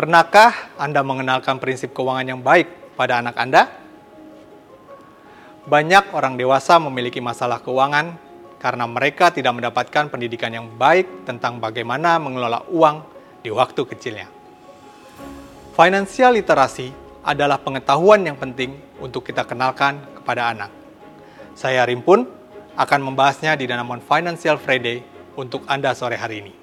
Pernahkah Anda mengenalkan prinsip keuangan yang baik pada anak Anda? Banyak orang dewasa memiliki masalah keuangan karena mereka tidak mendapatkan pendidikan yang baik tentang bagaimana mengelola uang di waktu kecilnya. Financial literasi adalah pengetahuan yang penting untuk kita kenalkan kepada anak. Saya Rimpun akan membahasnya di Danamon Financial Friday untuk Anda sore hari ini.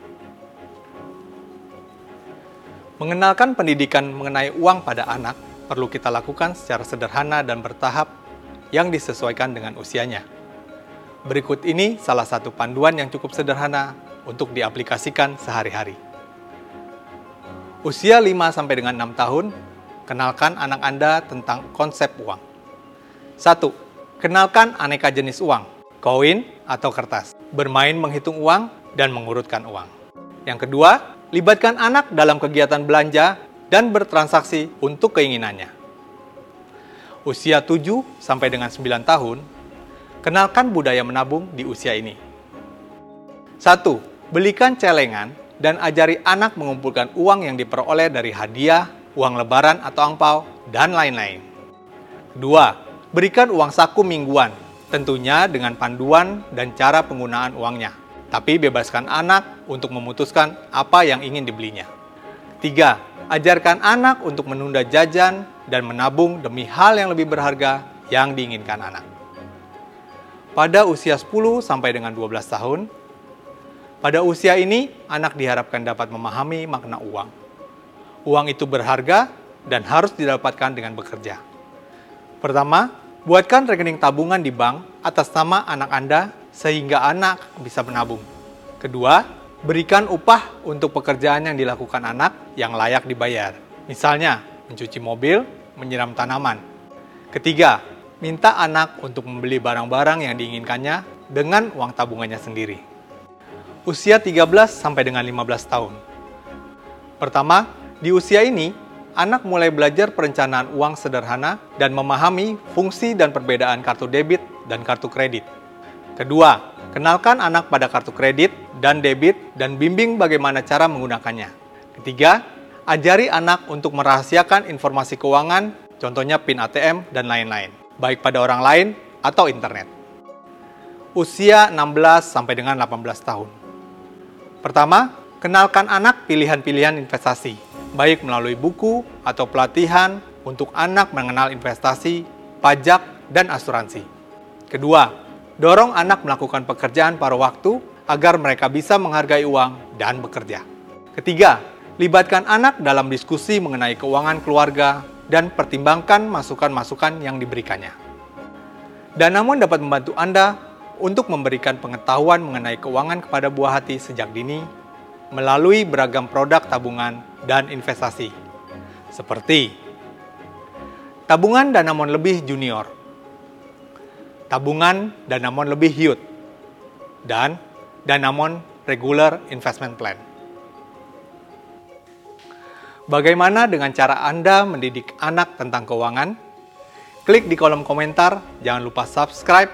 Mengenalkan pendidikan mengenai uang pada anak perlu kita lakukan secara sederhana dan bertahap yang disesuaikan dengan usianya. Berikut ini salah satu panduan yang cukup sederhana untuk diaplikasikan sehari-hari. Usia 5 sampai dengan 6 tahun, kenalkan anak Anda tentang konsep uang. 1. Kenalkan aneka jenis uang, koin atau kertas, bermain menghitung uang dan mengurutkan uang. Yang kedua, Libatkan anak dalam kegiatan belanja dan bertransaksi untuk keinginannya. Usia 7 sampai dengan 9 tahun, kenalkan budaya menabung di usia ini. 1. Belikan celengan dan ajari anak mengumpulkan uang yang diperoleh dari hadiah, uang lebaran atau angpau, dan lain-lain. 2. Berikan uang saku mingguan, tentunya dengan panduan dan cara penggunaan uangnya tapi bebaskan anak untuk memutuskan apa yang ingin dibelinya. Tiga, ajarkan anak untuk menunda jajan dan menabung demi hal yang lebih berharga yang diinginkan anak. Pada usia 10 sampai dengan 12 tahun, pada usia ini anak diharapkan dapat memahami makna uang. Uang itu berharga dan harus didapatkan dengan bekerja. Pertama, buatkan rekening tabungan di bank atas nama anak Anda sehingga anak bisa menabung. Kedua, berikan upah untuk pekerjaan yang dilakukan anak yang layak dibayar. Misalnya, mencuci mobil, menyiram tanaman. Ketiga, minta anak untuk membeli barang-barang yang diinginkannya dengan uang tabungannya sendiri. Usia 13 sampai dengan 15 tahun. Pertama, di usia ini, anak mulai belajar perencanaan uang sederhana dan memahami fungsi dan perbedaan kartu debit dan kartu kredit. Kedua, kenalkan anak pada kartu kredit dan debit dan bimbing bagaimana cara menggunakannya. Ketiga, ajari anak untuk merahasiakan informasi keuangan, contohnya PIN ATM dan lain-lain, baik pada orang lain atau internet. Usia 16 sampai dengan 18 tahun. Pertama, kenalkan anak pilihan-pilihan investasi, baik melalui buku atau pelatihan untuk anak mengenal investasi, pajak, dan asuransi. Kedua, dorong anak melakukan pekerjaan paruh waktu agar mereka bisa menghargai uang dan bekerja. Ketiga, libatkan anak dalam diskusi mengenai keuangan keluarga dan pertimbangkan masukan-masukan yang diberikannya. Dan namun dapat membantu Anda untuk memberikan pengetahuan mengenai keuangan kepada buah hati sejak dini melalui beragam produk tabungan dan investasi. Seperti tabungan Danamon Lebih Junior tabungan Danamon lebih hiut, dan Danamon Regular Investment Plan. Bagaimana dengan cara Anda mendidik anak tentang keuangan? Klik di kolom komentar, jangan lupa subscribe,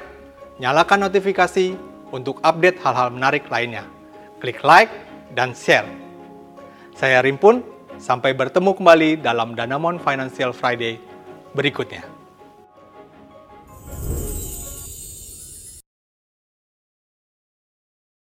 nyalakan notifikasi untuk update hal-hal menarik lainnya. Klik like dan share. Saya Rimpun, sampai bertemu kembali dalam Danamon Financial Friday berikutnya.